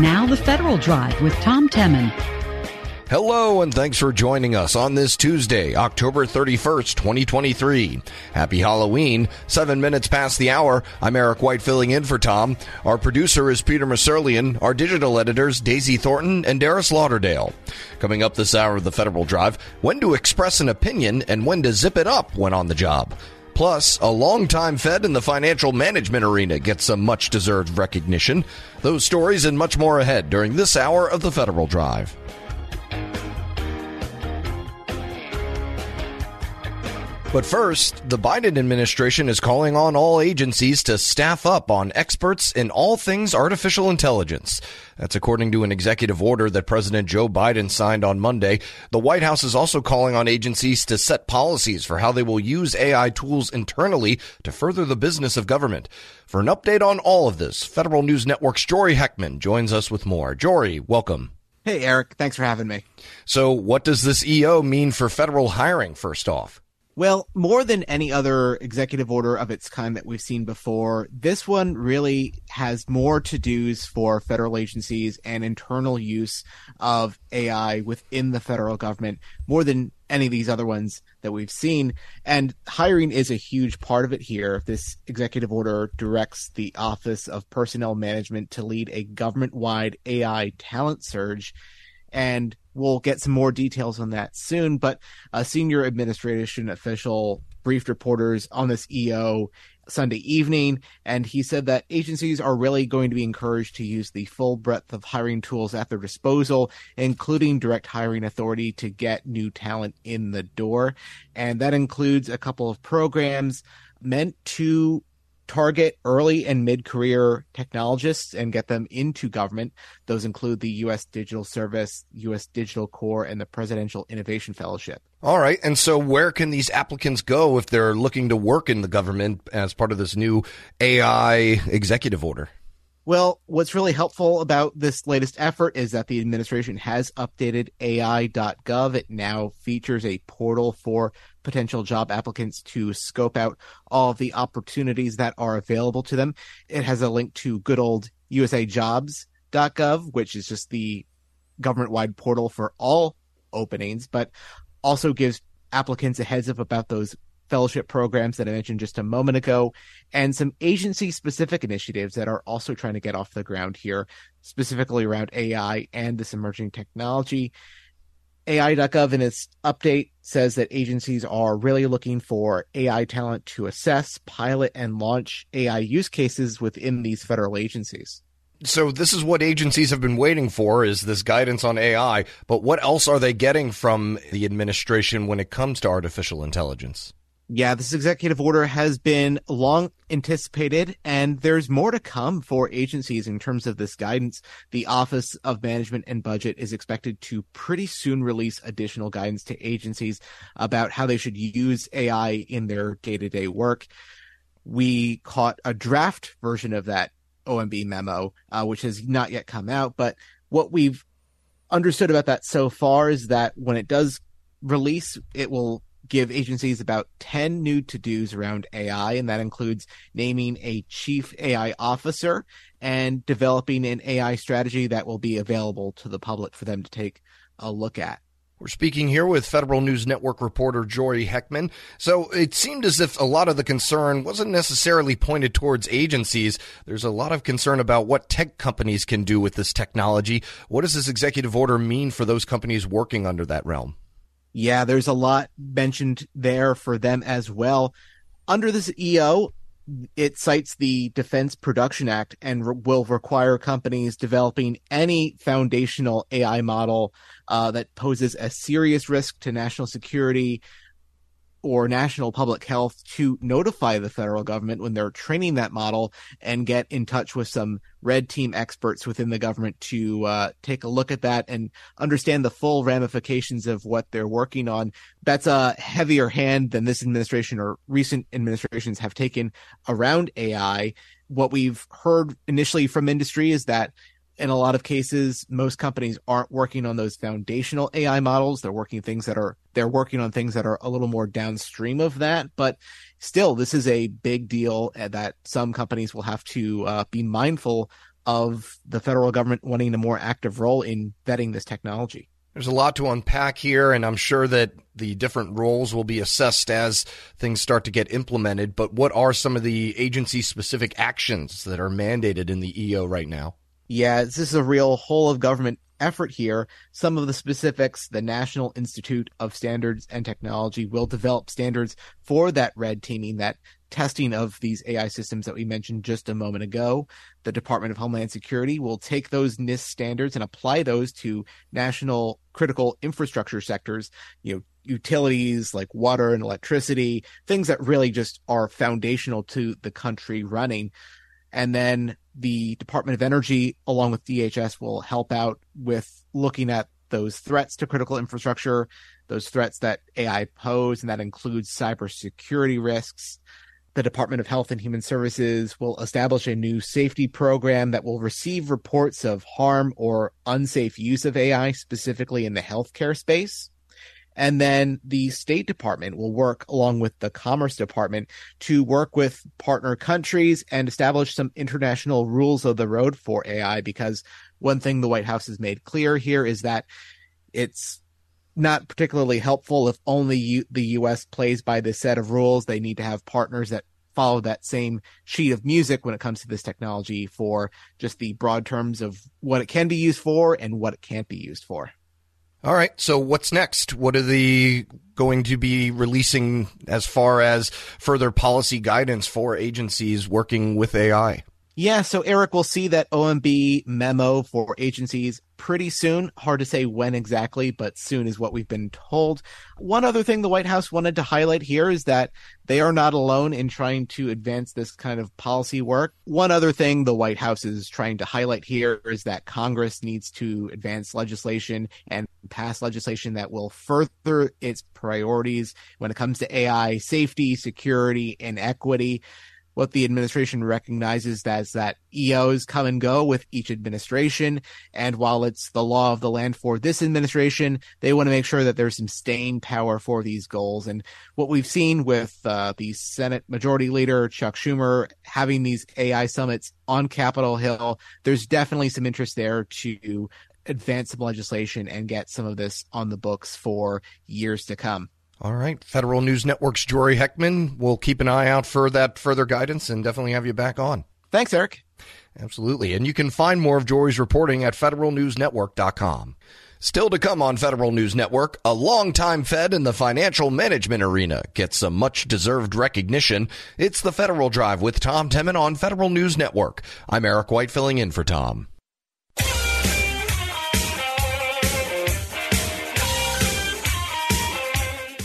Now, the Federal Drive with Tom Temin. Hello, and thanks for joining us on this Tuesday, October 31st, 2023. Happy Halloween. Seven minutes past the hour. I'm Eric White filling in for Tom. Our producer is Peter Musurlian. Our digital editors, Daisy Thornton and Darius Lauderdale. Coming up this hour of the Federal Drive, when to express an opinion and when to zip it up when on the job. Plus, a longtime Fed in the financial management arena gets some much deserved recognition. Those stories and much more ahead during this hour of the Federal Drive. But first, the Biden administration is calling on all agencies to staff up on experts in all things artificial intelligence. That's according to an executive order that President Joe Biden signed on Monday. The White House is also calling on agencies to set policies for how they will use AI tools internally to further the business of government. For an update on all of this, Federal News Network's Jory Heckman joins us with more. Jory, welcome. Hey, Eric. Thanks for having me. So, what does this EO mean for federal hiring, first off? Well, more than any other executive order of its kind that we've seen before, this one really has more to dos for federal agencies and internal use of AI within the federal government, more than any of these other ones that we've seen. And hiring is a huge part of it here. This executive order directs the Office of Personnel Management to lead a government wide AI talent surge. And we'll get some more details on that soon. But a senior administration official briefed reporters on this EO Sunday evening, and he said that agencies are really going to be encouraged to use the full breadth of hiring tools at their disposal, including direct hiring authority to get new talent in the door. And that includes a couple of programs meant to target early and mid career technologists and get them into government. Those include the U.S. Digital Service, U.S. Digital Corps, and the Presidential Innovation Fellowship. All right. And so, where can these applicants go if they're looking to work in the government as part of this new AI executive order? Well, what's really helpful about this latest effort is that the administration has updated AI.gov. It now features a portal for potential job applicants to scope out all the opportunities that are available to them. It has a link to good old usajobs.gov, which is just the government wide portal for all openings, but also gives applicants a heads up about those fellowship programs that I mentioned just a moment ago, and some agency specific initiatives that are also trying to get off the ground here, specifically around AI and this emerging technology. AI.gov in its update says that agencies are really looking for AI talent to assess, pilot, and launch AI use cases within these federal agencies. So this is what agencies have been waiting for is this guidance on AI, but what else are they getting from the administration when it comes to artificial intelligence? Yeah, this executive order has been long anticipated, and there's more to come for agencies in terms of this guidance. The Office of Management and Budget is expected to pretty soon release additional guidance to agencies about how they should use AI in their day to day work. We caught a draft version of that OMB memo, uh, which has not yet come out, but what we've understood about that so far is that when it does release, it will give agencies about 10 new to dos around AI, and that includes naming a chief AI officer and developing an AI strategy that will be available to the public for them to take a look at. We're speaking here with Federal News Network reporter Jory Heckman. So it seemed as if a lot of the concern wasn't necessarily pointed towards agencies. There's a lot of concern about what tech companies can do with this technology. What does this executive order mean for those companies working under that realm? Yeah, there's a lot mentioned there for them as well. Under this EO, it cites the Defense Production Act and re- will require companies developing any foundational AI model uh, that poses a serious risk to national security or national public health to notify the federal government when they're training that model and get in touch with some red team experts within the government to uh, take a look at that and understand the full ramifications of what they're working on. That's a heavier hand than this administration or recent administrations have taken around AI. What we've heard initially from industry is that in a lot of cases, most companies aren't working on those foundational AI models. They're working things that are they're working on things that are a little more downstream of that. But still, this is a big deal that some companies will have to uh, be mindful of the federal government wanting a more active role in vetting this technology. There's a lot to unpack here, and I'm sure that the different roles will be assessed as things start to get implemented. But what are some of the agency specific actions that are mandated in the EO right now? Yeah, this is a real whole of government effort here. Some of the specifics the National Institute of Standards and Technology will develop standards for that red teaming, that testing of these AI systems that we mentioned just a moment ago. The Department of Homeland Security will take those NIST standards and apply those to national critical infrastructure sectors, you know, utilities like water and electricity, things that really just are foundational to the country running. And then the Department of Energy, along with DHS, will help out with looking at those threats to critical infrastructure, those threats that AI pose, and that includes cybersecurity risks. The Department of Health and Human Services will establish a new safety program that will receive reports of harm or unsafe use of AI, specifically in the healthcare space. And then the State Department will work along with the Commerce Department to work with partner countries and establish some international rules of the road for AI. Because one thing the White House has made clear here is that it's not particularly helpful if only U- the U.S. plays by this set of rules. They need to have partners that follow that same sheet of music when it comes to this technology for just the broad terms of what it can be used for and what it can't be used for. All right. So what's next? What are the going to be releasing as far as further policy guidance for agencies working with AI? Yeah, so Eric will see that OMB memo for agencies pretty soon. Hard to say when exactly, but soon is what we've been told. One other thing the White House wanted to highlight here is that they are not alone in trying to advance this kind of policy work. One other thing the White House is trying to highlight here is that Congress needs to advance legislation and pass legislation that will further its priorities when it comes to AI safety, security, and equity what the administration recognizes as that EOs come and go with each administration. And while it's the law of the land for this administration, they want to make sure that there's some staying power for these goals. And what we've seen with uh, the Senate Majority Leader Chuck Schumer having these AI summits on Capitol Hill, there's definitely some interest there to advance some legislation and get some of this on the books for years to come. All right. Federal News Network's Jory Heckman. We'll keep an eye out for that further guidance and definitely have you back on. Thanks, Eric. Absolutely. And you can find more of Jory's reporting at federalnewsnetwork.com. Still to come on Federal News Network, a longtime Fed in the financial management arena gets some much deserved recognition. It's the Federal Drive with Tom Temin on Federal News Network. I'm Eric White filling in for Tom.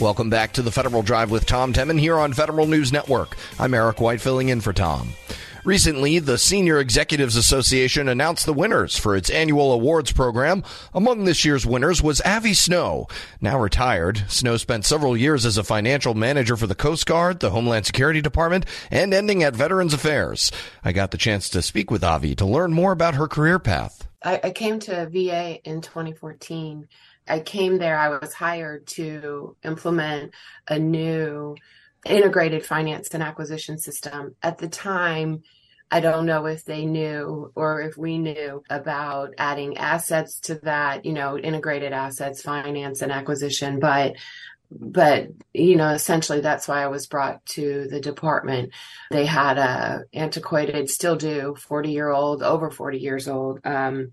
Welcome back to the Federal Drive with Tom Temin here on Federal News Network. I'm Eric White filling in for Tom. Recently, the Senior Executives Association announced the winners for its annual awards program. Among this year's winners was Avi Snow. Now retired, Snow spent several years as a financial manager for the Coast Guard, the Homeland Security Department, and ending at Veterans Affairs. I got the chance to speak with Avi to learn more about her career path. I, I came to VA in 2014 I came there, I was hired to implement a new integrated finance and acquisition system. At the time, I don't know if they knew or if we knew about adding assets to that, you know, integrated assets, finance and acquisition, but but you know essentially that's why i was brought to the department they had a antiquated still do 40 year old over 40 years old um,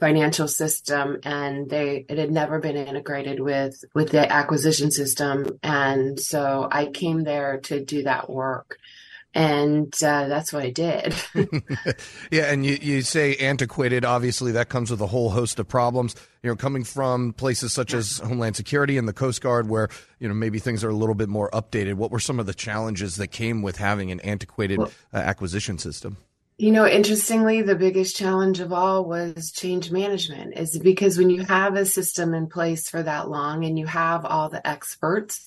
financial system and they it had never been integrated with with the acquisition system and so i came there to do that work and uh, that's what I did. yeah, and you, you say antiquated. Obviously, that comes with a whole host of problems. You know, coming from places such as Homeland Security and the Coast Guard, where you know maybe things are a little bit more updated. What were some of the challenges that came with having an antiquated uh, acquisition system? You know, interestingly, the biggest challenge of all was change management, is because when you have a system in place for that long and you have all the experts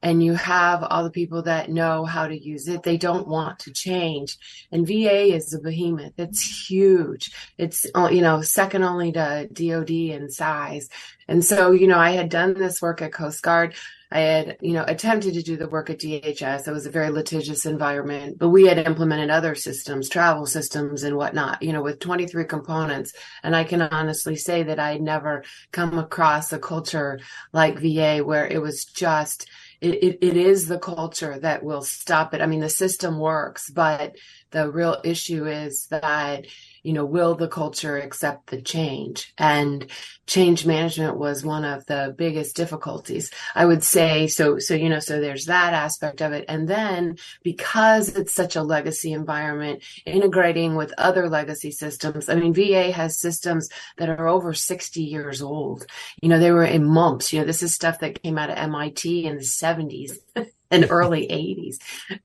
and you have all the people that know how to use it, they don't want to change. And VA is a behemoth. It's huge. It's, uh, you know, second only to DOD in size. And so, you know, I had done this work at Coast Guard. I had, you know, attempted to do the work at DHS. It was a very litigious environment, but we had implemented other systems, travel systems and whatnot, you know, with 23 components. And I can honestly say that I had never come across a culture like VA where it was just, it, it, it is the culture that will stop it. I mean, the system works, but the real issue is that you know, will the culture accept the change? And change management was one of the biggest difficulties. I would say so, so, you know, so there's that aspect of it. And then because it's such a legacy environment, integrating with other legacy systems. I mean, VA has systems that are over 60 years old. You know, they were in MUMPS. You know, this is stuff that came out of MIT in the 70s. and early 80s.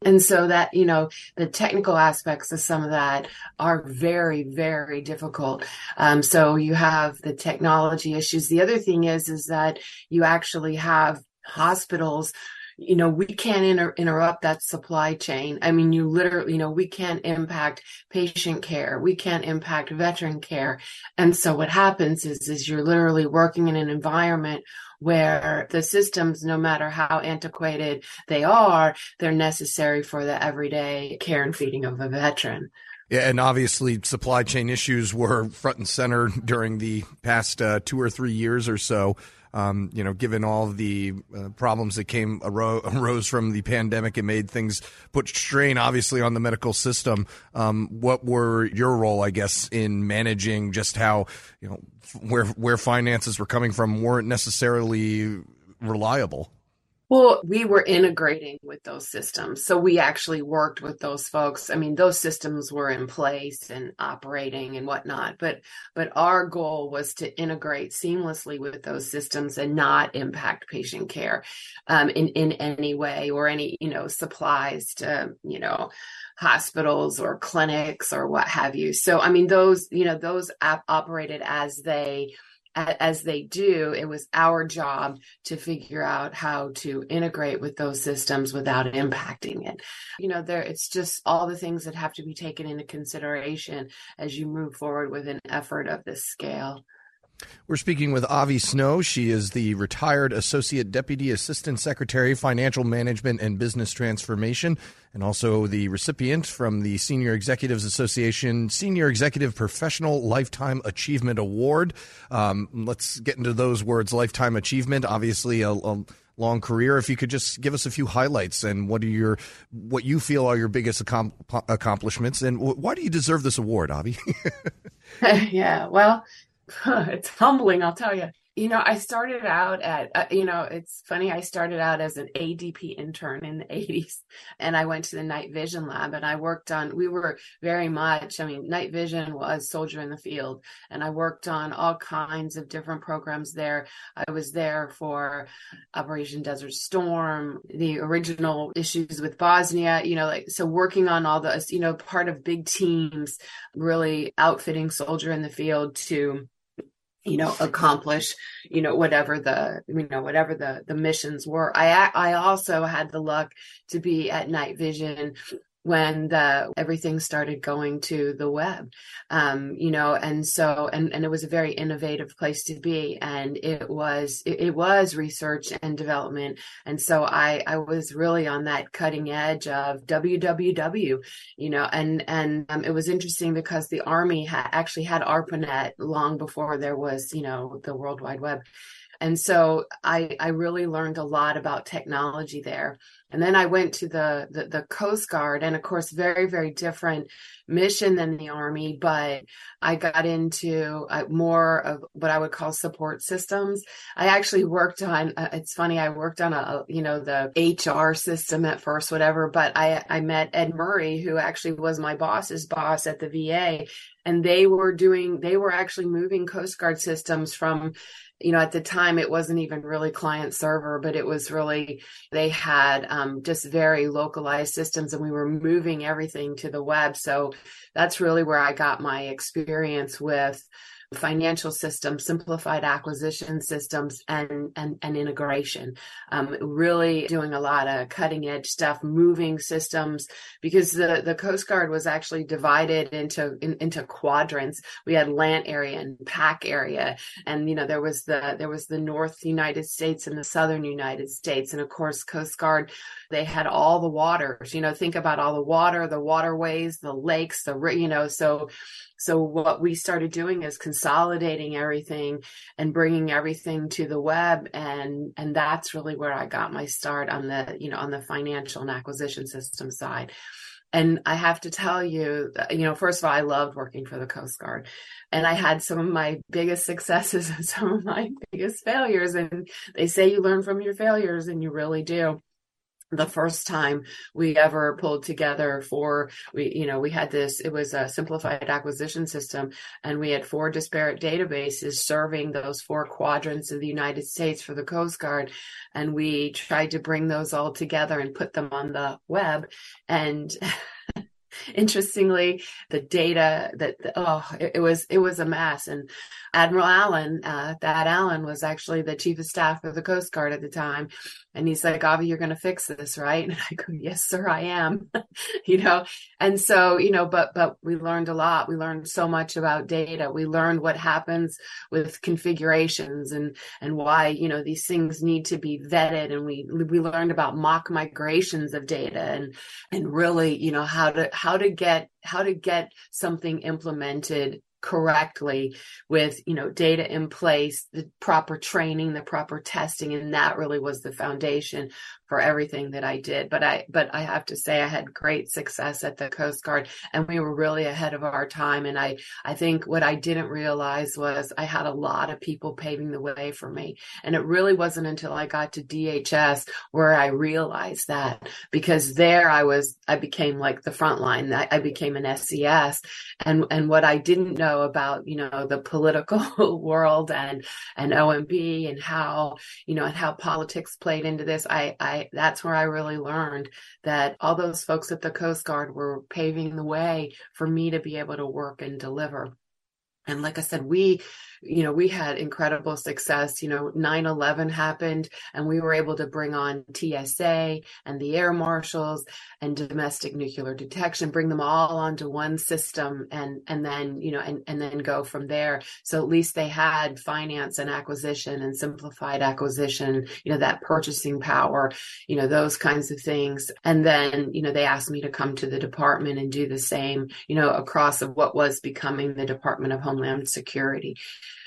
And so that, you know, the technical aspects of some of that are very, very difficult. Um, so you have the technology issues. The other thing is, is that you actually have hospitals you know, we can't inter- interrupt that supply chain. I mean, you literally, you know, we can't impact patient care. We can't impact veteran care. And so what happens is, is you're literally working in an environment where the systems, no matter how antiquated they are, they're necessary for the everyday care and feeding of a veteran. Yeah, and obviously supply chain issues were front and center during the past uh, two or three years or so. Um, you know, given all the uh, problems that came aro- arose from the pandemic, it made things put strain, obviously, on the medical system. Um, what were your role, I guess, in managing just how you know where where finances were coming from weren't necessarily reliable? Well, we were integrating with those systems. So we actually worked with those folks. I mean, those systems were in place and operating and whatnot. But but our goal was to integrate seamlessly with those systems and not impact patient care um, in, in any way or any, you know, supplies to, you know, hospitals or clinics or what have you. So I mean those, you know, those operated as they as they do, it was our job to figure out how to integrate with those systems without impacting it. You know, there it's just all the things that have to be taken into consideration as you move forward with an effort of this scale. We're speaking with Avi Snow. She is the retired Associate Deputy Assistant Secretary, Financial Management and Business Transformation, and also the recipient from the Senior Executives Association Senior Executive Professional Lifetime Achievement Award. Um, let's get into those words lifetime achievement. Obviously, a, a long career. If you could just give us a few highlights and what are your what you feel are your biggest accomplishments, and why do you deserve this award, Avi? yeah, well, it's humbling, I'll tell you. You know, I started out at, uh, you know, it's funny. I started out as an ADP intern in the 80s and I went to the night vision lab and I worked on, we were very much, I mean, night vision was soldier in the field and I worked on all kinds of different programs there. I was there for Operation Desert Storm, the original issues with Bosnia, you know, like, so working on all those, you know, part of big teams, really outfitting soldier in the field to you know accomplish you know whatever the you know whatever the the missions were. I i also had the luck to be at night vision when the everything started going to the web. Um, you know and so and and it was a very innovative place to be and it was it, it, was research and development. And so i i was really on that cutting edge of www you know and and um, it was interesting because the army had actually had arpanet long before there was you know the world wide web and so I, I really learned a lot about technology there. And then I went to the, the, the Coast Guard, and of course, very very different mission than the Army. But I got into uh, more of what I would call support systems. I actually worked on. Uh, it's funny. I worked on a, you know the HR system at first, whatever. But I I met Ed Murray, who actually was my boss's boss at the VA, and they were doing they were actually moving Coast Guard systems from you know, at the time it wasn't even really client server, but it was really, they had um, just very localized systems, and we were moving everything to the web. So that's really where I got my experience with financial systems, simplified acquisition systems, and and, and integration. Um, really doing a lot of cutting edge stuff, moving systems, because the the Coast Guard was actually divided into in, into quadrants. We had Lant Area and Pac Area, and you know there was the there was the North United States and the Southern United States, and of course Coast Guard they had all the waters. You know, think about all the water, the waterways, the lakes, the you know so so what we started doing is consolidating everything and bringing everything to the web and and that's really where I got my start on the you know on the financial and acquisition system side. And I have to tell you, uh, you know, first of all, I loved working for the Coast Guard and I had some of my biggest successes and some of my biggest failures. And they say you learn from your failures and you really do the first time we ever pulled together for we you know we had this it was a simplified acquisition system and we had four disparate databases serving those four quadrants of the United States for the Coast Guard and we tried to bring those all together and put them on the web and interestingly the data that oh it, it, was it was a mess and admiral allen uh, Thad allen was actually the chief of staff of the coast guard at the time. And he's like avi you're going to fix this right? And i go yes sir i am. You know? And so you know but but we learned a lot. We learned so much about data. We learned what happens with configurations and and why you know these things need to be vetted. And we we learned about mock migrations of data and and really you know how to how to get how to get something implemented correctly with you know data in place the proper training the proper testing and that really was the foundation for everything that I did. But I, but I have to say I had great success at the Coast Guard and we were really ahead of our time. And I, I think what I didn't realize was I had a lot of people paving the way for me. And it really wasn't until I got to DHS where I realized that because there I was, I became like the front line. I, I became an SES and, and what I didn't know about, you know, the political world and, and OMB and how, you know, and how politics played into this, I, I, That's where I really learned that all those folks at the Coast Guard were paving the way for me to be able to work and deliver. And like I said, we you know, we had incredible success. You know, 9 11 happened and we were able to bring on TSA and the air marshals and domestic nuclear detection, bring them all onto one system and, and then, you know, and, and then go from there. So at least they had finance and acquisition and simplified acquisition, you know, that purchasing power, you know, those kinds of things. And then, you know, they asked me to come to the department and do the same, you know, across of what was becoming the Department of Homeland Security.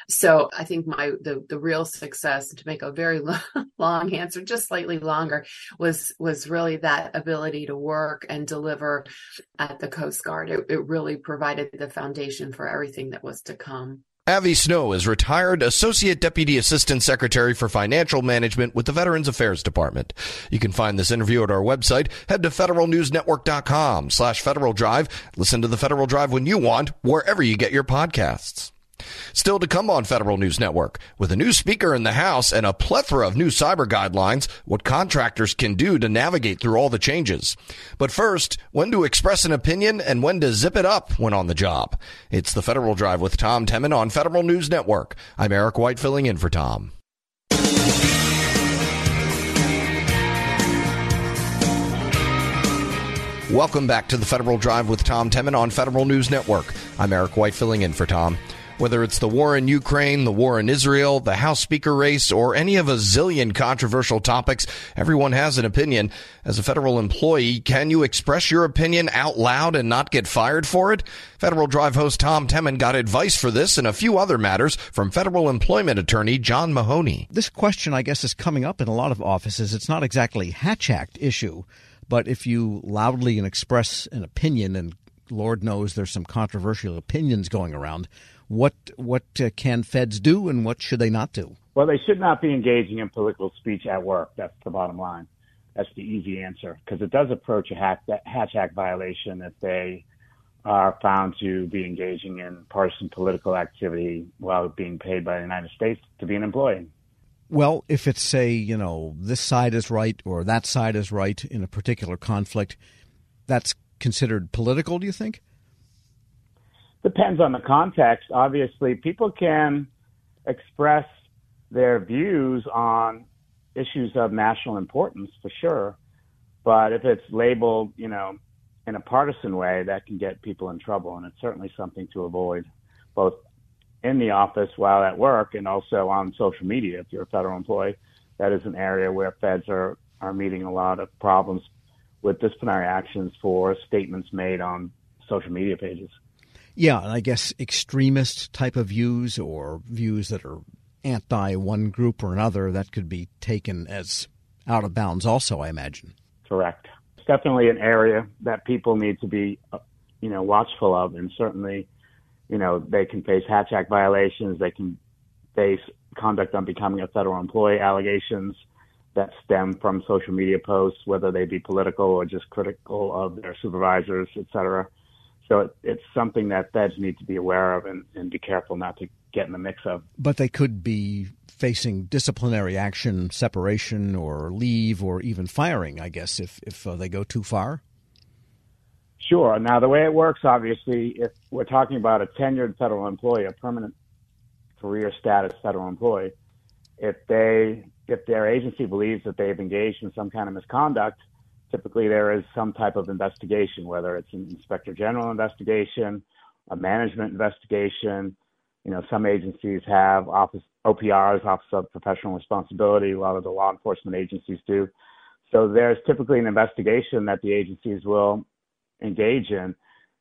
So I think my the the real success to make a very long, answer, just slightly longer, was was really that ability to work and deliver at the Coast Guard. It, it really provided the foundation for everything that was to come. Avi Snow is retired Associate Deputy Assistant Secretary for Financial Management with the Veterans Affairs Department. You can find this interview at our website. Head to federalnewsnetwork.com slash Federal Drive. Listen to the Federal Drive when you want, wherever you get your podcasts. Still to come on Federal News Network. With a new speaker in the House and a plethora of new cyber guidelines, what contractors can do to navigate through all the changes. But first, when to express an opinion and when to zip it up when on the job. It's the Federal Drive with Tom Temin on Federal News Network. I'm Eric White filling in for Tom. Welcome back to the Federal Drive with Tom Temin on Federal News Network. I'm Eric White filling in for Tom. Whether it's the war in Ukraine, the war in Israel, the House Speaker race, or any of a zillion controversial topics, everyone has an opinion. As a federal employee, can you express your opinion out loud and not get fired for it? Federal Drive host Tom Temin got advice for this and a few other matters from federal employment attorney John Mahoney. This question, I guess, is coming up in a lot of offices. It's not exactly Hatch Act issue, but if you loudly and express an opinion and Lord knows there's some controversial opinions going around what what uh, can feds do and what should they not do? Well, they should not be engaging in political speech at work. That's the bottom line. That's the easy answer because it does approach a Hatch Act violation if they are found to be engaging in partisan political activity while being paid by the United States to be an employee. Well, if it's, say, you know, this side is right or that side is right in a particular conflict, that's considered political, do you think? Depends on the context. Obviously, people can express their views on issues of national importance for sure. But if it's labeled, you know, in a partisan way, that can get people in trouble. And it's certainly something to avoid, both in the office while at work and also on social media if you're a federal employee. That is an area where feds are, are meeting a lot of problems with disciplinary actions for statements made on social media pages. Yeah, and I guess extremist type of views or views that are anti one group or another, that could be taken as out of bounds also, I imagine. Correct. It's definitely an area that people need to be, uh, you know, watchful of, and certainly, you know, they can face Hatch Act violations, they can face conduct unbecoming a federal employee allegations that stem from social media posts, whether they be political or just critical of their supervisors, et cetera. So it, it's something that feds need to be aware of and, and be careful not to get in the mix of. But they could be facing disciplinary action, separation, or leave, or even firing. I guess if if uh, they go too far. Sure. Now the way it works, obviously, if we're talking about a tenured federal employee, a permanent career status federal employee, if they if their agency believes that they've engaged in some kind of misconduct, typically there is some type of investigation, whether it's an inspector general investigation, a management investigation. You know, some agencies have office OPRs, Office of Professional Responsibility. A lot of the law enforcement agencies do. So there's typically an investigation that the agencies will engage in.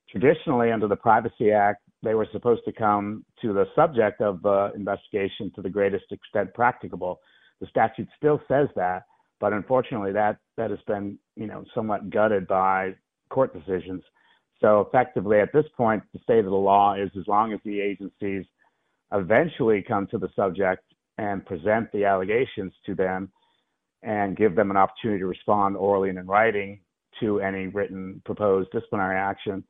Traditionally, under the Privacy Act, they were supposed to come to the subject of the investigation to the greatest extent practicable. The statute still says that, but unfortunately, that that has been you know somewhat gutted by court decisions. So effectively, at this point, the state of the law is as long as the agencies eventually come to the subject and present the allegations to them and give them an opportunity to respond orally and in writing to any written proposed disciplinary action,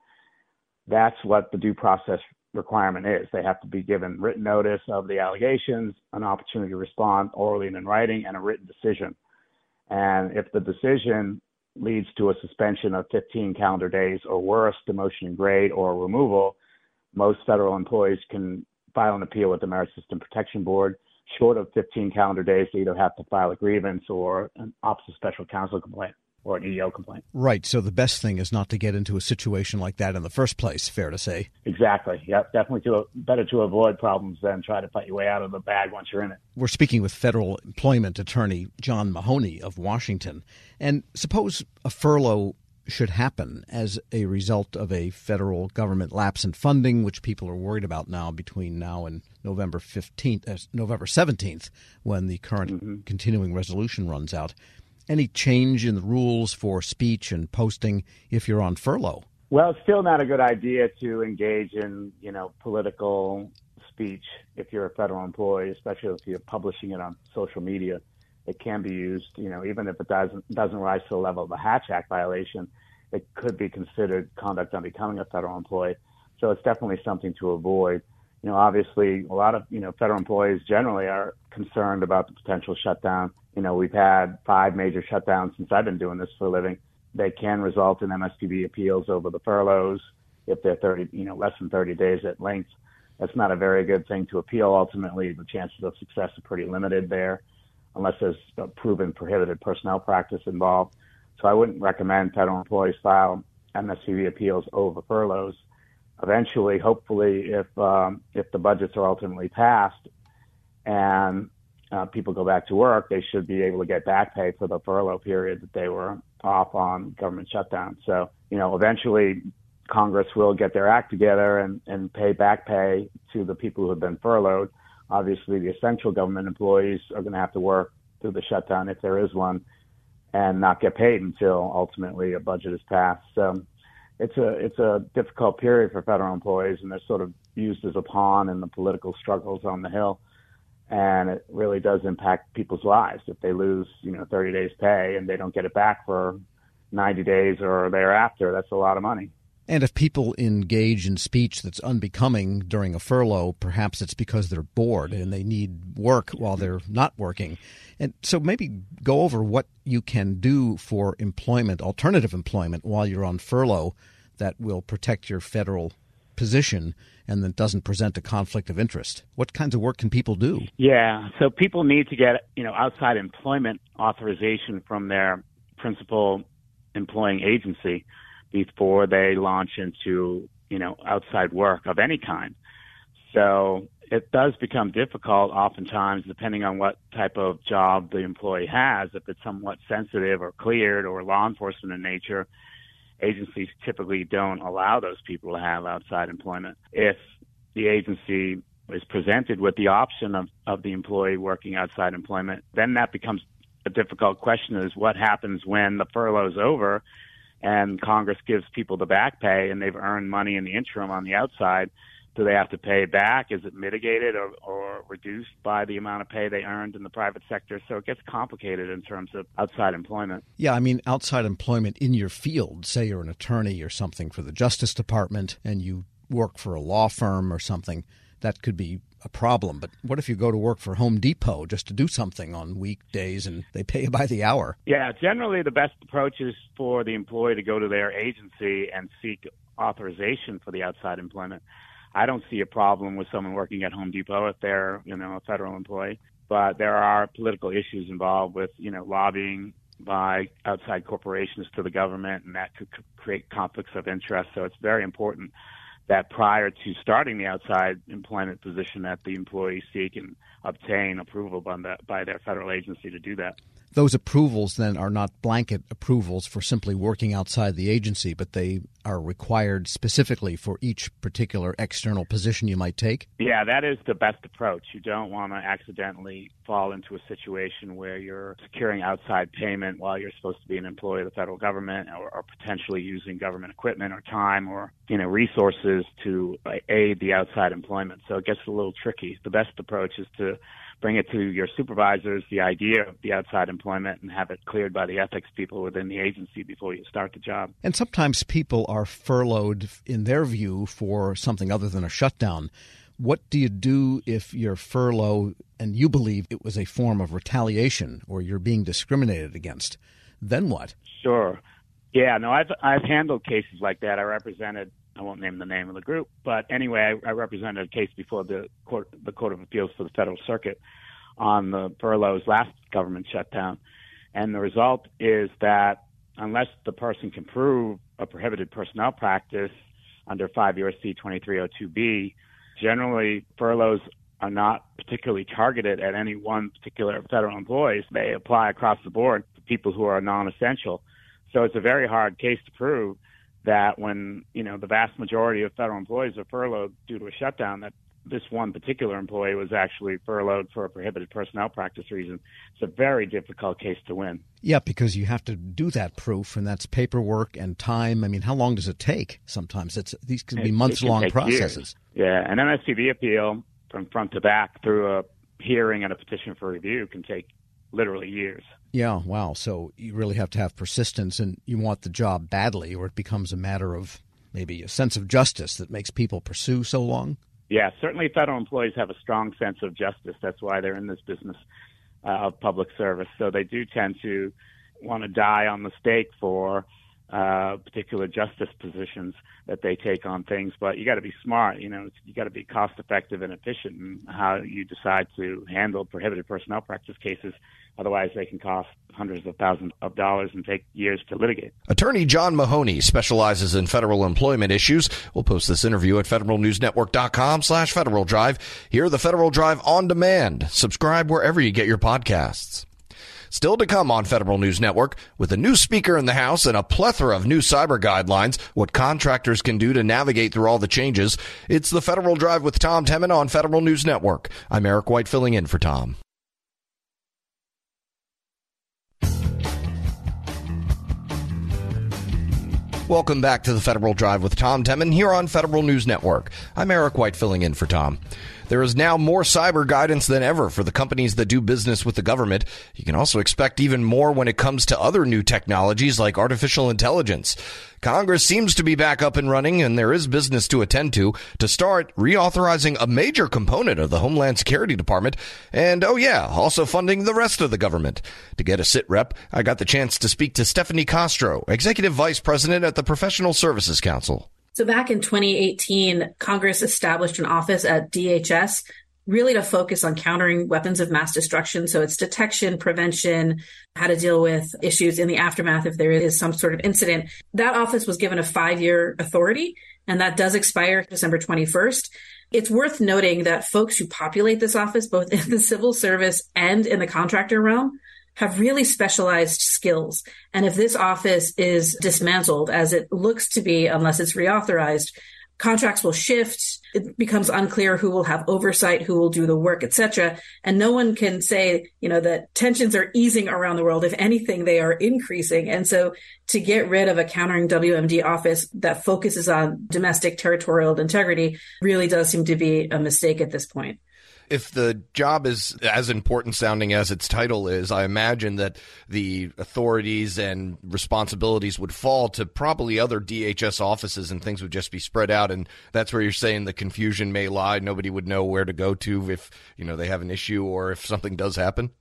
that's what the due process requirement is. They have to be given written notice of the allegations, an opportunity to respond orally and in writing, and a written decision. And if the decision leads to a suspension of 15 calendar days or worse, demotion and grade or removal, most federal employees can file an appeal with the Merit System Protection Board. Short of 15 calendar days, they either have to file a grievance or an Office of Special Counsel complaint or an EEO complaint. Right. So the best thing is not to get into a situation like that in the first place. Fair to say. Exactly. Yeah. Definitely to, better to avoid problems than try to fight your way out of the bag once you're in it. We're speaking with federal employment attorney John Mahoney of Washington. And suppose a furlough should happen as a result of a federal government lapse in funding, which people are worried about now between now and November 15th, uh, November 17th, when the current mm-hmm. continuing resolution runs out any change in the rules for speech and posting if you're on furlough? Well, it's still not a good idea to engage in, you know, political speech if you're a federal employee, especially if you're publishing it on social media. It can be used, you know, even if it doesn't doesn't rise to the level of a Hatch Act violation, it could be considered conduct unbecoming a federal employee. So it's definitely something to avoid. You know, obviously, a lot of you know federal employees generally are concerned about the potential shutdown you know, we've had five major shutdowns since I've been doing this for a living. They can result in MSPB appeals over the furloughs if they're 30, you know, less than 30 days at length. That's not a very good thing to appeal. Ultimately, the chances of success are pretty limited there, unless there's a proven prohibited personnel practice involved. So I wouldn't recommend federal employees file MSPB appeals over furloughs. Eventually, hopefully, if um, if the budgets are ultimately passed and uh, people go back to work, they should be able to get back pay for the furlough period that they were off on government shutdown. So, you know, eventually Congress will get their act together and, and pay back pay to the people who have been furloughed. Obviously, the essential government employees are going to have to work through the shutdown if there is one and not get paid until ultimately a budget is passed. So it's a it's a difficult period for federal employees and they're sort of used as a pawn in the political struggles on the Hill. And it really does impact people's lives. If they lose you know 30 days pay and they don't get it back for 90 days or thereafter that's a lot of money And if people engage in speech that's unbecoming during a furlough, perhaps it's because they're bored and they need work while they're not working. And so maybe go over what you can do for employment, alternative employment, while you're on furlough that will protect your federal position and that doesn't present a conflict of interest. What kinds of work can people do? Yeah, so people need to get, you know, outside employment authorization from their principal employing agency before they launch into, you know, outside work of any kind. So it does become difficult oftentimes depending on what type of job the employee has. If it's somewhat sensitive or cleared or law enforcement in nature, agencies typically don't allow those people to have outside employment. If the agency is presented with the option of, of the employee working outside employment, then that becomes a difficult question is what happens when the furlough is over and Congress gives people the back pay and they've earned money in the interim on the outside. Do they have to pay back? Is it mitigated or, or reduced by the amount of pay they earned in the private sector? So it gets complicated in terms of outside employment. Yeah, I mean, outside employment in your field, say you're an attorney or something for the Justice Department and you work for a law firm or something, that could be a problem. But what if you go to work for Home Depot just to do something on weekdays and they pay you by the hour? Yeah, generally the best approach is for the employee to go to their agency and seek authorization for the outside employment. I don't see a problem with someone working at Home Depot if they're, you know, a federal employee. But there are political issues involved with, you know, lobbying by outside corporations to the government, and that could create conflicts of interest. So it's very important that prior to starting the outside employment position that the employee seek and obtain approval by, the, by their federal agency to do that. Those approvals then are not blanket approvals for simply working outside the agency, but they are required specifically for each particular external position you might take? Yeah, that is the best approach. You don't want to accidentally fall into a situation where you're securing outside payment while you're supposed to be an employee of the federal government or, or potentially using government equipment or time or, you know, resources to uh, aid the outside employment. So it gets a little tricky. The best approach is to bring it to your supervisors, the idea of the outside employment, and have it cleared by the ethics people within the agency before you start the job. And sometimes people are furloughed, in their view, for something other than a shutdown. What do you do if you're furloughed and you believe it was a form of retaliation or you're being discriminated against? Then what? Sure. Yeah, no, I've I've handled cases like that. I represented I won't name the name of the group, but anyway, I, I represented a case before the court, the Court of Appeals for the Federal Circuit on the furloughs last government shutdown, and the result is that unless the person can prove a prohibited personnel practice under 5 USC 2302b, generally furloughs are not particularly targeted at any one particular federal employees. They apply across the board to people who are non-essential. So it's a very hard case to prove that when you know the vast majority of federal employees are furloughed due to a shutdown, that this one particular employee was actually furloughed for a prohibited personnel practice reason. It's a very difficult case to win. Yeah, because you have to do that proof, and that's paperwork and time. I mean, how long does it take? Sometimes it's these can be months long processes. Years. Yeah, an MSPB appeal from front to back through a hearing and a petition for review can take literally years. Yeah, wow. So you really have to have persistence and you want the job badly, or it becomes a matter of maybe a sense of justice that makes people pursue so long? Yeah, certainly federal employees have a strong sense of justice. That's why they're in this business uh, of public service. So they do tend to want to die on the stake for uh, particular justice positions that they take on things. But you got to be smart. You know, you got to be cost effective and efficient in how you decide to handle prohibited personnel practice cases. Otherwise, they can cost hundreds of thousands of dollars and take years to litigate. Attorney John Mahoney specializes in federal employment issues. We'll post this interview at federalnewsnetwork.com slash Federal Drive. Hear the Federal Drive on demand. Subscribe wherever you get your podcasts. Still to come on Federal News Network, with a new speaker in the House and a plethora of new cyber guidelines, what contractors can do to navigate through all the changes. It's the Federal Drive with Tom Temin on Federal News Network. I'm Eric White filling in for Tom. Welcome back to the Federal Drive with Tom Temin here on Federal News Network. I'm Eric White filling in for Tom. There is now more cyber guidance than ever for the companies that do business with the government. You can also expect even more when it comes to other new technologies like artificial intelligence. Congress seems to be back up and running, and there is business to attend to. To start, reauthorizing a major component of the Homeland Security Department, and oh yeah, also funding the rest of the government. To get a sit rep, I got the chance to speak to Stephanie Kostro, Executive Vice President at the Professional Services Council. So back in 2018, Congress established an office at DHS really to focus on countering weapons of mass destruction. So it's detection, prevention, how to deal with issues in the aftermath if there is some sort of incident. That office was given a five year authority, and that does expire December 21st. It's worth noting that folks who populate this office, both in the civil service and in the contractor realm, have really specialized skills. And if this office is dismantled, as it looks to be, unless it's reauthorized, contracts will shift. It becomes unclear who will have oversight who will do the work etc and no one can say you know that tensions are easing around the world. If anything they are increasing. And so to get rid of a countering wmd office that focuses on domestic territorial integrity really does seem to be a mistake at this point if the job is as important sounding as its title is, I imagine that the authorities and responsibilities would fall to probably other DHS offices and things would just be spread out. And that's where you're saying the confusion may lie. Nobody would know where to go to if, you know, they have an issue or if something does happen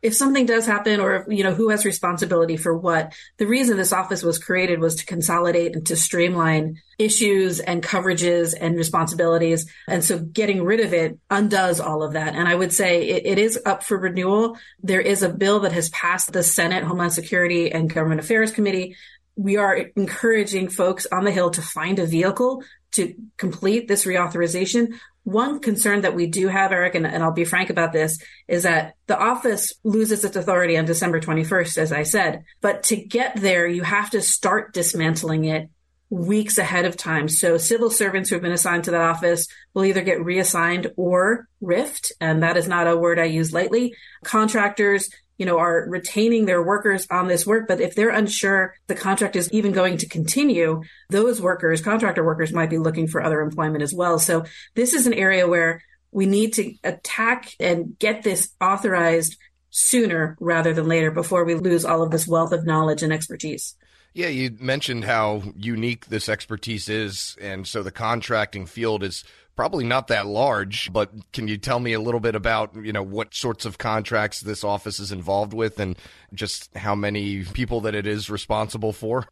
if something does happen or you know who has responsibility for what the reason this office was created was to consolidate and to streamline issues and coverages and responsibilities. And so getting rid of it undoes all of that. And i would say it, it is up for renewal. There is a bill that has passed the senate homeland security and government affairs committee. We are encouraging folks on the hill to find a vehicle to complete this reauthorization one concern that we do have, Eric, and, and, I'll be frank about this, is that the office loses its authority on December 21st, as I said. But to get there, you have to start dismantling it weeks ahead of time. So civil servants who have been assigned to that office will either get reassigned or rift. And that is not a word I use lightly. Contractors you know, are retaining their workers on this work. But if they're unsure the contract is even going to continue, those workers, contractor workers might be looking for other employment as well. So this is an area where we need to attack and get this authorized sooner rather than later before we lose all of this wealth of knowledge and expertise. Yeah, you mentioned how unique this expertise is. And so the contracting field is probably not that large, but can you tell me a little bit about, you know, what sorts of contracts this office is involved with and just how many people that it is responsible for?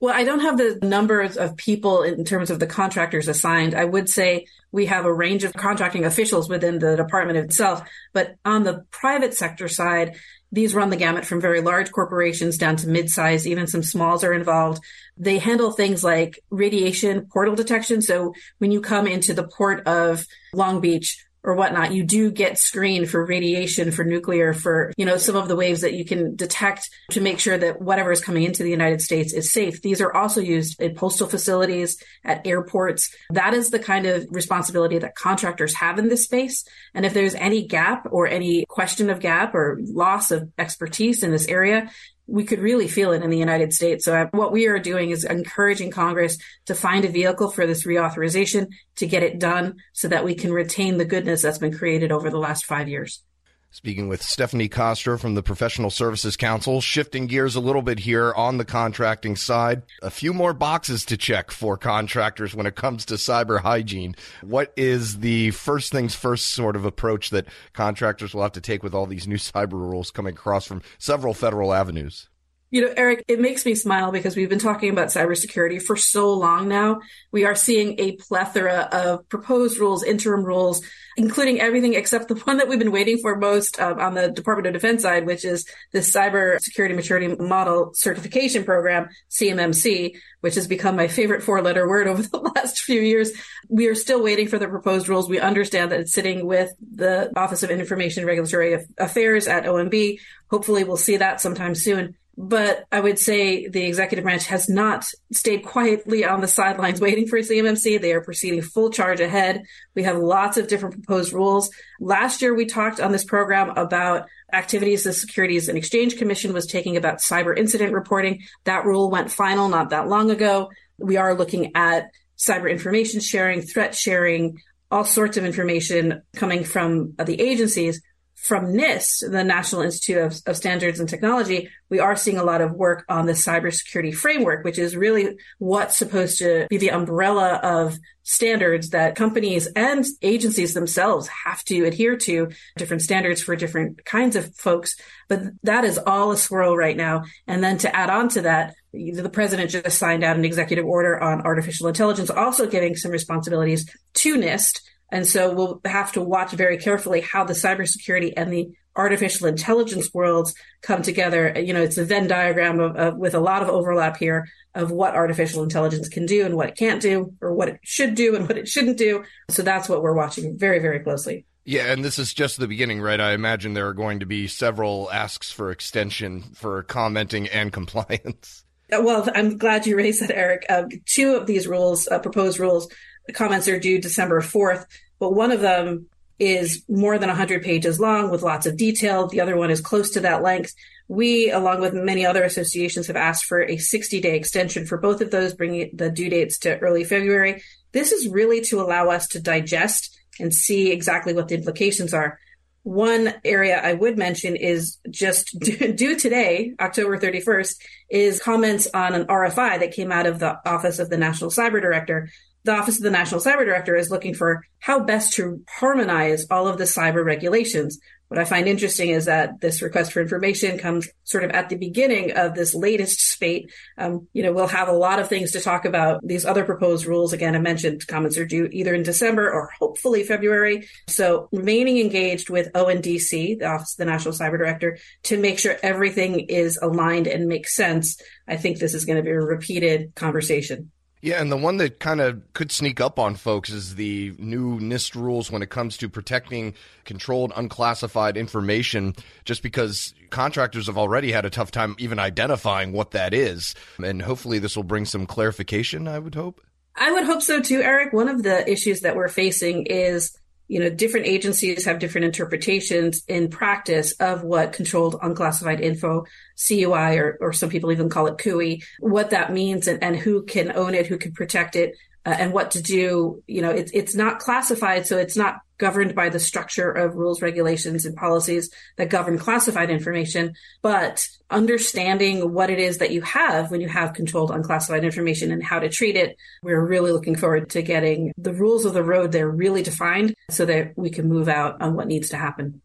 Well, I don't have the numbers of people in terms of the contractors assigned. I would say we have a range of contracting officials within the department itself, but on the private sector side, these run the gamut from very large corporations down to mid-size, even some smalls are involved. They handle things like radiation portal detection. So when you come into the port of Long Beach, or whatnot, you do get screened for radiation, for nuclear, for, you know, some of the waves that you can detect to make sure that whatever is coming into the United States is safe. These are also used in postal facilities, at airports. That is the kind of responsibility that contractors have in this space. And if there's any gap or any question of gap or loss of expertise in this area, we could really feel it in the United States. So uh, what we are doing is encouraging Congress to find a vehicle for this reauthorization to get it done so that we can retain the goodness that's been created over the last five years. Speaking with Stephanie Kostro from the Professional Services Council, shifting gears a little bit here on the contracting side. A few more boxes to check for contractors when it comes to cyber hygiene. What is the first things first sort of approach that contractors will have to take with all these new cyber rules coming across from several federal avenues? You know, Eric, it makes me smile because we've been talking about cybersecurity for so long now. We are seeing a plethora of proposed rules, interim rules, including everything except the one that we've been waiting for most um, on the Department of Defense side, which is the Cyber Security Maturity Model Certification Program, CMMC, which has become my favorite four letter word over the last few years. We are still waiting for the proposed rules. We understand that it's sitting with the Office of Information Regulatory Affairs at OMB. Hopefully we'll see that sometime soon. But I would say the executive branch has not stayed quietly on the sidelines waiting for CMMC. They are proceeding full charge ahead. We have lots of different proposed rules. Last year, we talked on this program about activities the Securities and Exchange Commission was taking about cyber incident reporting. That rule went final not that long ago. We are looking at cyber information sharing, threat sharing, all sorts of information coming from the agencies from NIST, the National Institute of, of, Standards and Technology, we are seeing a lot of work on the cybersecurity framework, which is really what's supposed to be the umbrella of standards that companies and agencies themselves have to adhere to, different standards for different kinds of folks. But that is all a swirl right now. And then to add on to that, the president just signed out an executive order on artificial intelligence, also giving some responsibilities to NIST and so we'll have to watch very carefully how the cybersecurity and the artificial intelligence worlds come together. You know, it's a Venn diagram of, of, with a lot of overlap here of what artificial intelligence can do and what it can't do, or what it should do and what it shouldn't do. So that's what we're watching very, very closely. Yeah, and this is just the beginning, right? I imagine there are going to be several asks for extension for commenting and compliance. Well, I'm glad you raised that, Eric. Uh, two of these rules, uh, proposed rules, the comments are due December 4th, but one of them is more than 100 pages long with lots of detail. The other one is close to that length. We, along with many other associations, have asked for a 60 day extension for both of those, bringing the due dates to early February. This is really to allow us to digest and see exactly what the implications are. One area I would mention is just due today, October 31st, is comments on an RFI that came out of the Office of the National Cyber Director the Office of the National Cyber Director is looking for how best to harmonize all of the cyber regulations. What I find interesting is that this request for information comes sort of at the beginning of this latest spate. Um, you know, we'll have a lot of things to talk about. These other proposed rules, again, I mentioned comments are due either in December or hopefully February. So remaining engaged with ONDC, the Office of the National Cyber Director, to make sure everything is aligned and makes sense. I think this is going to be a repeated conversation. Yeah, and the one that kind of could sneak up on folks is the new NIST rules when it comes to protecting controlled, unclassified information, just because contractors have already had a tough time even identifying what that is. And hopefully, this will bring some clarification, I would hope. I would hope so too, Eric. One of the issues that we're facing is you know, different agencies have different interpretations in practice of what controlled unclassified info, CUI, or, or some people even call it CUI, what that means and, and who can own it, who can protect it, uh, and what to do. You know, it's it's not classified, so it's not governed by the structure of rules, regulations, and policies that govern classified information, but understanding what it is that you have when you have controlled unclassified information and how to treat it. We're really looking forward to getting the rules of the road there really defined so that we can move out on what needs to happen.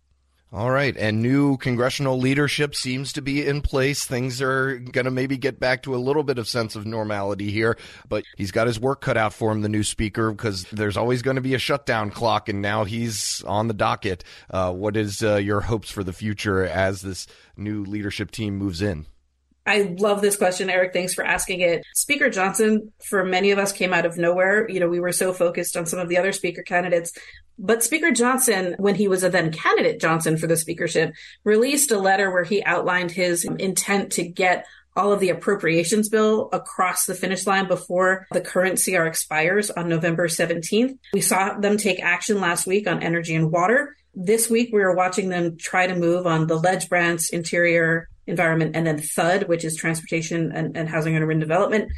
All right. And new congressional leadership seems to be in place. Things are going to maybe get back to a little bit of sense of normality here, but he's got his work cut out for him, the new speaker, because there's always going to be a shutdown clock, and now he's on the docket. Uh, what is uh, your hopes for the future as this new leadership team moves in? I love this question, Eric. Thanks for asking it. Speaker Johnson, for many of us, came out of nowhere. You know, we were so focused on some of the other speaker candidates. But Speaker Johnson, when he was a then candidate Johnson for the speakership, released a letter where he outlined his intent to get all of the appropriations bill across the finish line before the current CR expires on November 17th. We saw them take action last week on energy and water. This week, we were watching them try to move on the ledge branch, interior environment, and then THUD, which is transportation and, and housing and urban development.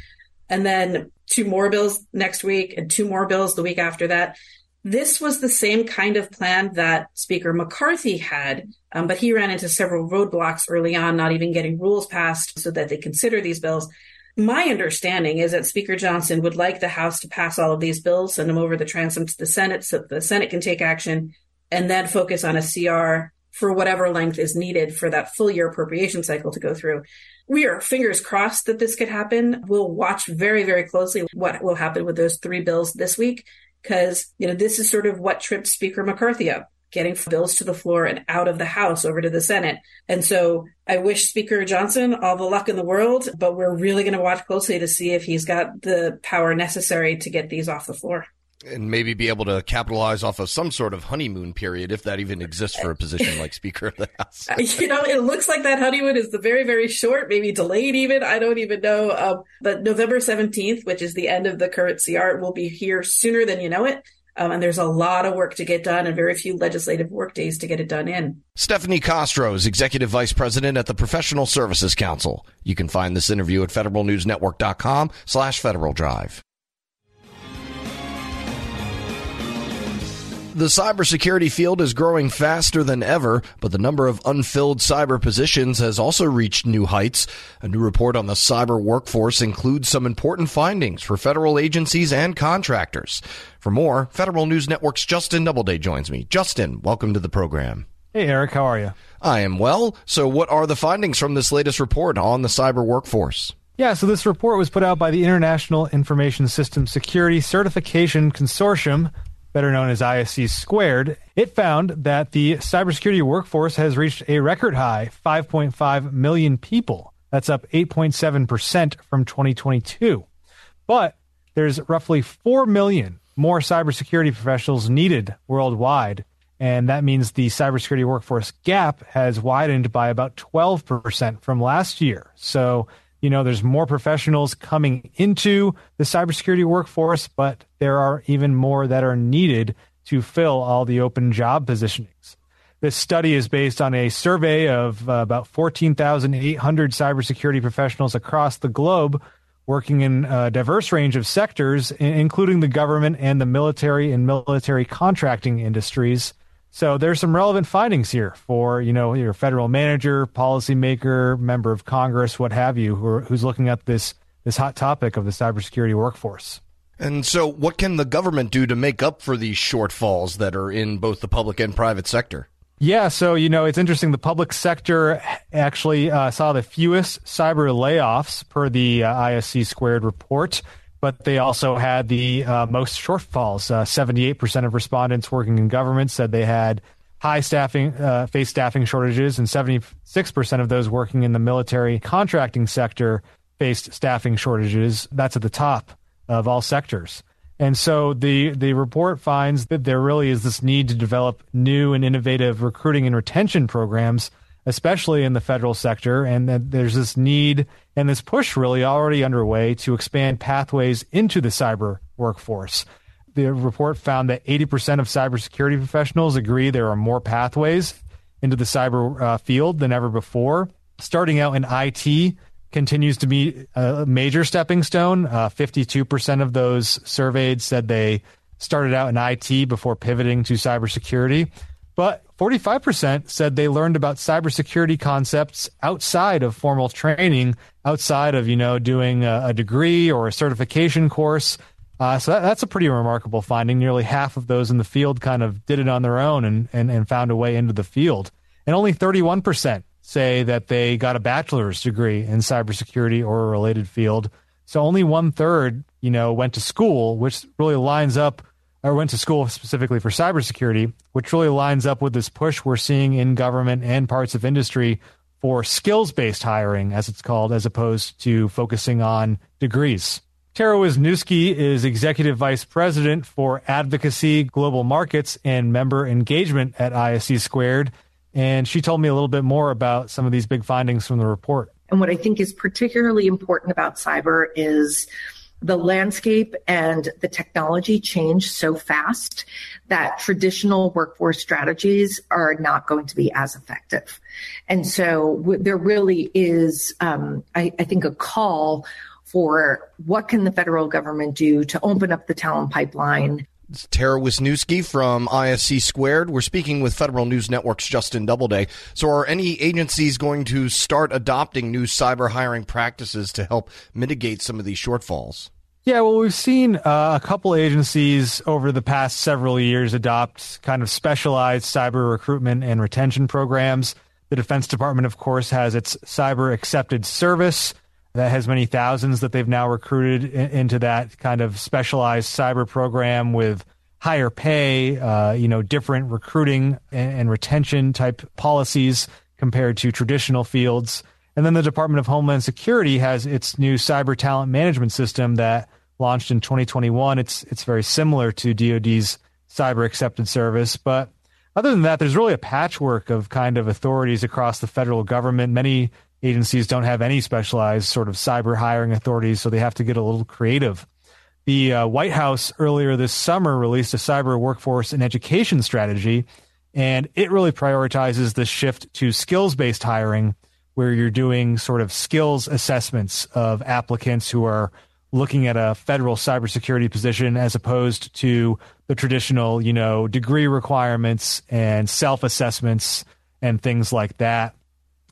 And then two more bills next week and two more bills the week after that. This was the same kind of plan that Speaker McCarthy had, um, but he ran into several roadblocks early on, not even getting rules passed so that they consider these bills. My understanding is that Speaker Johnson would like the House to pass all of these bills, send them over the transom to the Senate so the Senate can take action, and then focus on a CR for whatever length is needed for that full year appropriation cycle to go through. We are fingers crossed that this could happen. We'll watch very, very closely what will happen with those three bills this week because, you know, this is sort of what tripped Speaker McCarthy up getting bills to the floor and out of the House over to the Senate. And so I wish Speaker Johnson all the luck in the world, but we're really going to watch closely to see if he's got the power necessary to get these off the floor and maybe be able to capitalize off of some sort of honeymoon period, if that even exists for a position like Speaker of the House. you know, it looks like that honeymoon is the very, very short, maybe delayed even. I don't even know. Um, but November 17th, which is the end of the current CR, will be here sooner than you know it. Um, and there's a lot of work to get done and very few legislative work days to get it done in. Stephanie Kostro is Executive Vice President at the Professional Services Council. You can find this interview at federalnewsnetwork.com slash Federal Drive. The cybersecurity field is growing faster than ever, but the number of unfilled cyber positions has also reached new heights. A new report on the cyber workforce includes some important findings for federal agencies and contractors. For more, Federal News Network's Justin Doubleday joins me. Justin, welcome to the program. Hey, Eric, how are you? I am well. So, what are the findings from this latest report on the cyber workforce? Yeah, so this report was put out by the International Information System Security Certification Consortium, better known as ISC squared, it found that the cybersecurity workforce has reached a record high 5.5 million people. That's up 8.7% from 2022. But there's roughly 4 million more cybersecurity professionals needed worldwide. And that means the cybersecurity workforce gap has widened by about 12% from last year. So you know, there's more professionals coming into the cybersecurity workforce, but there are even more that are needed to fill all the open job positionings. This study is based on a survey of uh, about 14,800 cybersecurity professionals across the globe working in a diverse range of sectors, including the government and the military and military contracting industries. So there's some relevant findings here for you know your federal manager, policymaker, member of Congress, what have you, who are, who's looking at this this hot topic of the cybersecurity workforce. And so, what can the government do to make up for these shortfalls that are in both the public and private sector? Yeah, so you know it's interesting. The public sector actually uh, saw the fewest cyber layoffs per the uh, ISC squared report but they also had the uh, most shortfalls. Uh, 78% of respondents working in government said they had high staffing, uh, face staffing shortages, and 76% of those working in the military contracting sector faced staffing shortages. That's at the top of all sectors. And so the the report finds that there really is this need to develop new and innovative recruiting and retention programs especially in the federal sector, and that there's this need and this push really already underway to expand pathways into the cyber workforce. The report found that 80% of cybersecurity professionals agree there are more pathways into the cyber uh, field than ever before. Starting out in IT continues to be a major stepping stone. Uh, 52% of those surveyed said they started out in IT before pivoting to cybersecurity. But 45% said they learned about cybersecurity concepts outside of formal training, outside of, you know, doing a, a degree or a certification course. Uh, so that, that's a pretty remarkable finding. Nearly half of those in the field kind of did it on their own and, and, and found a way into the field. And only 31% say that they got a bachelor's degree in cybersecurity or a related field. So only one third, you know, went to school, which really lines up or went to school specifically for cybersecurity, which really lines up with this push we're seeing in government and parts of industry for skills based hiring, as it's called, as opposed to focusing on degrees. Tara Wisniewski is Executive Vice President for Advocacy, Global Markets, and Member Engagement at ISC Squared. And she told me a little bit more about some of these big findings from the report. And what I think is particularly important about cyber is the landscape and the technology change so fast that traditional workforce strategies are not going to be as effective. And so w- there really is, um, I, I think, a call for what can the federal government do to open up the talent pipeline Tara Wisniewski from ISC Squared. We're speaking with Federal News Network's Justin Doubleday. So, are any agencies going to start adopting new cyber hiring practices to help mitigate some of these shortfalls? Yeah, well, we've seen uh, a couple agencies over the past several years adopt kind of specialized cyber recruitment and retention programs. The Defense Department, of course, has its Cyber Excepted Service that has many thousands that they've now recruited in, into that kind of specialized cyber program with higher pay, uh, you know, different recruiting and, and retention type policies compared to traditional fields. And then the Department of Homeland Security has its new cyber talent management system that launched in 2021. It's it's very similar to DoD's cyber excepted service, but other than that, there's really a patchwork of kind of authorities across the federal government. Many agencies don't have any specialized sort of cyber hiring authorities, so they have to get a little creative. The uh, White House earlier this summer released a cyber workforce and education strategy, and it really prioritizes the shift to skills based hiring, where you're doing sort of skills assessments of applicants who are looking at a federal cybersecurity position as opposed to the traditional, you know, degree requirements and self assessments and things like that.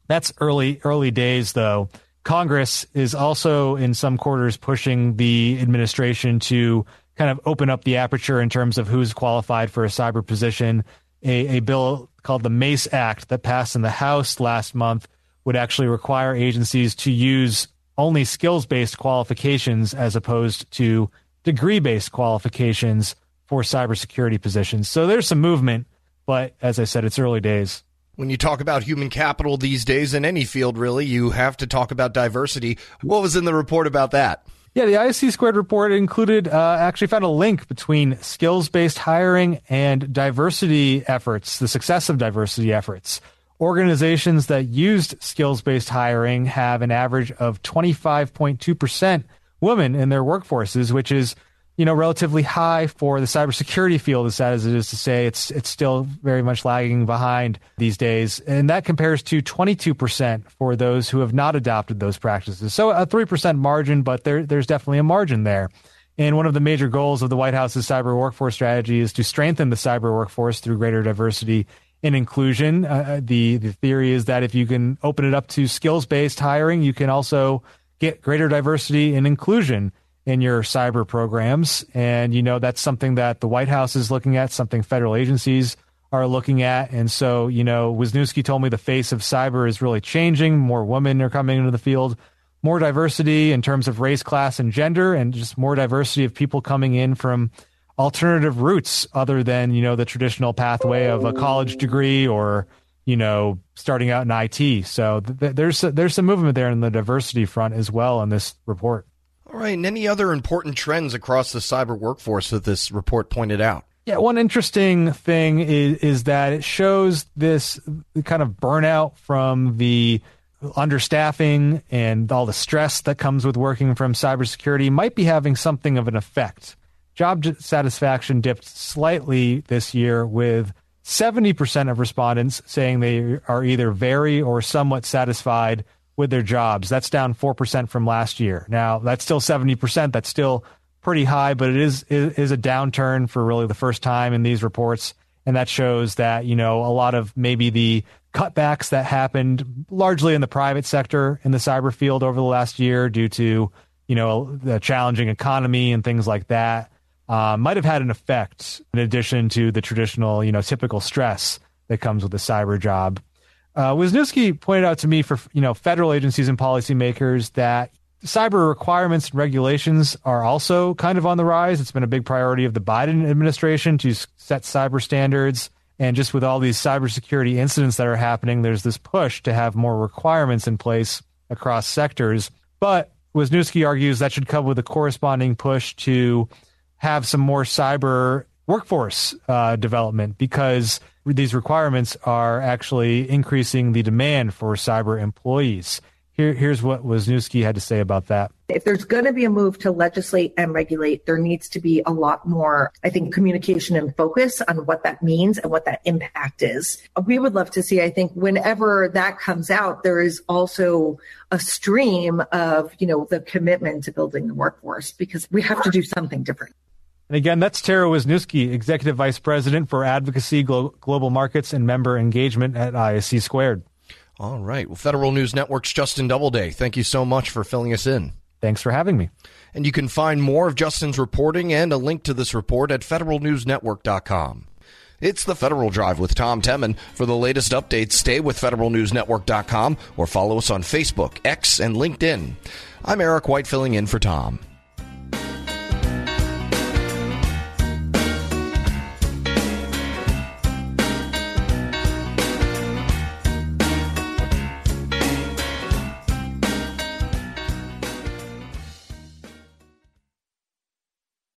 That's early early days though. Congress is also in some quarters pushing the administration to kind of open up the aperture in terms of who's qualified for a cyber position. A, a bill called the MACE Act that passed in the House last month would actually require agencies to use only skills based qualifications as opposed to degree based qualifications for cybersecurity positions. So there's some movement, but as I said, it's early days. When you talk about human capital these days in any field, really, you have to talk about diversity. What was in the report about that? Yeah, the ISC squared report included uh, actually found a link between skills based hiring and diversity efforts, the success of diversity efforts. Organizations that used skills based hiring have an average of 25.2% women in their workforces, which is you know, relatively high for the cybersecurity field, as sad as it is to say, it's it's still very much lagging behind these days, and that compares to 22% for those who have not adopted those practices. So a three percent margin, but there there's definitely a margin there. And one of the major goals of the White House's cyber workforce strategy is to strengthen the cyber workforce through greater diversity and inclusion. Uh, uh the the theory is that if you can open it up to skills based hiring, you can also get greater diversity and inclusion in your cyber programs. And, you know, that's something that the White House is looking at, something federal agencies are looking at. And so, you know, Wisniewski told me the face of cyber is really changing. More women are coming into the field, more diversity in terms of race, class, and gender, and just more diversity of people coming in from alternative routes other than, you know, the traditional pathway of a college degree or, you know, starting out in IT. So th- there's there's some movement there in the diversity front as well in this report. All right. And any other important trends across the cyber workforce that this report pointed out? Yeah, one interesting thing is, is that it shows this kind of burnout from the understaffing and all the stress that comes with working from cybersecurity might be having something of an effect. Job satisfaction dipped slightly this year with 70% of respondents saying they are either very or somewhat satisfied with their jobs. That's down 4% from last year. Now, that's still 70%. That's still pretty high, but it is, it is a downturn for really the first time in these reports. And that shows that, you know, a lot of maybe the cutbacks that happened largely in the private sector in the cyber field over the last year due to, you know, the challenging economy and things like that uh, might have had an effect in addition to the traditional, you know, typical stress that comes with a cyber job. Uh, Wisniewski pointed out to me for you know federal agencies and policymakers that cyber requirements and regulations are also kind of on the rise. It's been a big priority of the Biden administration to set cyber standards. And just with all these cybersecurity incidents that are happening, there's this push to have more requirements in place across sectors. But Wisniewski argues that should come with a corresponding push to have some more cyber workforce uh, development because these requirements are actually increasing the demand for cyber employees. Here, here's what Wisniewski had to say about that. If there's going to be a move to legislate and regulate, there needs to be a lot more, I think, communication and focus on what that means and what that impact is. We would love to see, I think, whenever that comes out, there is also a stream of, you know, the commitment to building the workforce because we have to do something different. And again, that's Tara Wisniewski, Executive Vice President for Advocacy, Glo- Global Markets, and Member Engagement at ISC Squared. All right. Well, Federal News Network's Justin Doubleday, thank you so much for filling us in. Thanks for having me. And you can find more of Justin's reporting and a link to this report at federalnewsnetwork.com. It's the Federal Drive with Tom Temin. For the latest updates, stay with federalnewsnetwork.com or follow us on Facebook, X, and LinkedIn. I'm Eric White filling in for Tom.